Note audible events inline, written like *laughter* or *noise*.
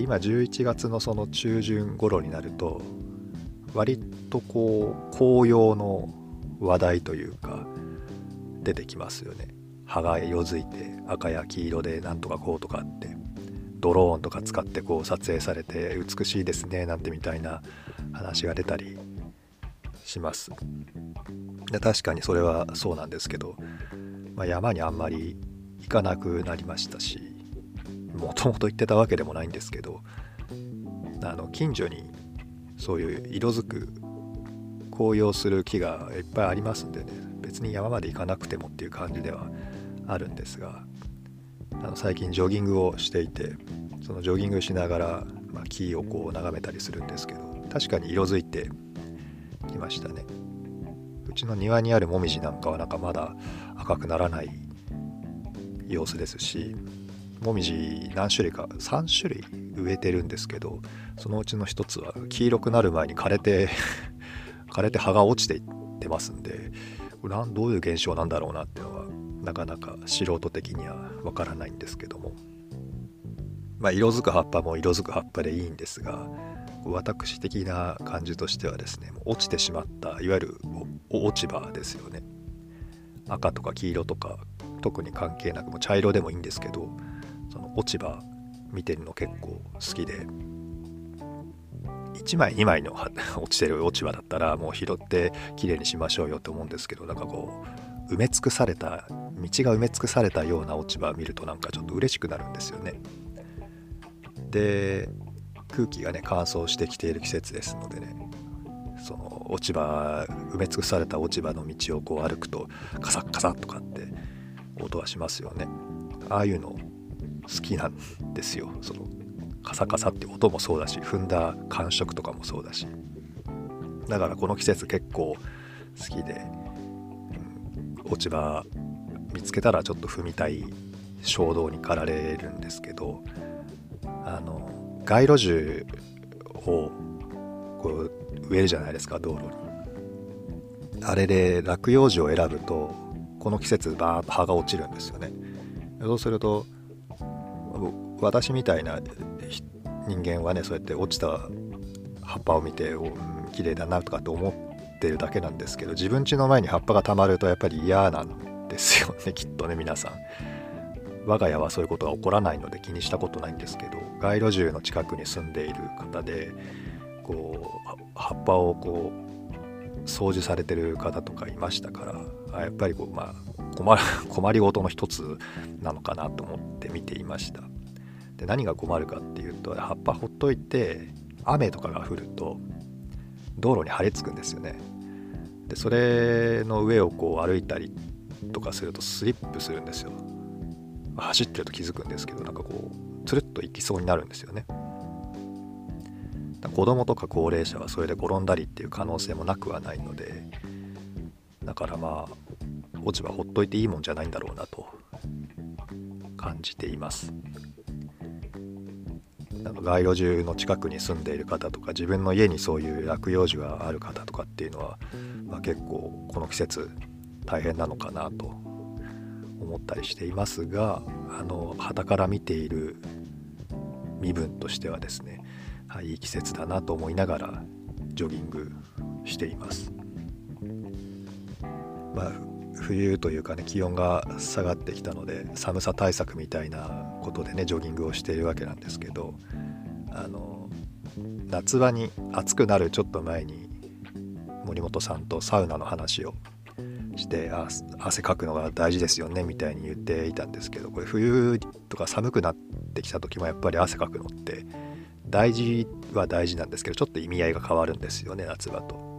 今11月のその中旬頃になると割とこう紅葉の話題というか出てきますよね。葉が色づいて赤や黄色でなんとかこうとかってドローンとか使ってこう撮影されて美しいですねなんてみたいな話が出たりします。で確かにそれはそうなんですけど、まあ、山にあんまり行かなくなりましたしもともと行ってたわけでもないんですけどあの近所にそういう色づく紅葉する木がいっぱいありますんでね別に山まで行かなくてもっていう感じではあるんですがあの最近ジョギングをしていてそのジョギングしながら、まあ、木をこう眺めたりするんですけど確かに色づいてきましたね。うちの庭にあるもみじなんかはなんかまだ赤くならない様子ですしもみじ何種類か3種類植えてるんですけどそのうちの1つは黄色くなる前に枯れて *laughs* 枯れて葉が落ちていってますんでどういう現象なんだろうなっていうのはなかなか素人的にはわからないんですけども。まあ色づく葉っぱも色づく葉っぱでいいんですが私的な感じとしてはですね落ちてしまったいわゆる落ち葉ですよね。赤とか黄色とか特に関係なくも茶色でもいいんですけど落ち葉見てるの結構好きで1枚2枚の落ちてる落ち葉だったらもう拾ってきれいにしましょうよと思うんですけどなんかこう埋め尽くされた道が埋め尽くされたような落ち葉を見るとなんかちょっと嬉しくなるんですよね。で空気がね乾燥してきている季節ですのでねその落ち葉埋め尽くされた落ち葉の道をこう歩くとカサッカサッとかって音はしますよねああいうの好きなんですよ。そのカサカサって音もそうだし踏んだ感触とかもそうだし。だからこの季節結構好きで、うん、落ち葉見つけたらちょっと踏みたい衝動に駆られるんですけどあの街路樹をこう植えるじゃないですか道路に。あれで落葉樹を選ぶとこの季節バーッと葉が落ちるんですよね。そうすると私みたいな人間はねそうやって落ちた葉っぱを見て綺麗だなとかって思ってるだけなんですけど自分家の前に葉っぱがたまるとやっぱり嫌なんですよね *laughs* きっとね皆さん。我が家はそういうことが起こらないので気にしたことないんですけど街路樹の近くに住んでいる方でこう葉っぱをこう掃除されてる方とかいましたからやっぱりこう、まあ、困 *laughs* 困りごとの一つなのかなと思って見ていました。で何が困るかっていうと葉っぱほっといて雨とかが降ると道路に張り付くんですよね。でそれの上をこう歩いたりとかするとスリップするんですよ。走ってると気づくんですけどなんかこうつるっと行きそうになるんですよね。子供とか高齢者はそれで転んだりっていう可能性もなくはないのでだからまあ落ち葉ほっといていいもんじゃないんだろうなと感じています。なんか街路樹の近くに住んでいる方とか自分の家にそういう落葉樹がある方とかっていうのは、まあ、結構この季節大変なのかなと思ったりしていますがあの旗から見ている身分としてはですね、はい、いい季節だなと思いながらジョギングしています。まあ、冬というかね気温が下がってきたので寒さ対策みたいなことでねジョギングをしているわけなんですけどあの夏場に暑くなるちょっと前に森本さんとサウナの話をして汗かくのが大事ですよねみたいに言っていたんですけどこれ冬とか寒くなってきた時もやっぱり汗かくのって大事は大事なんですけどちょっと意味合いが変わるんですよね夏場と。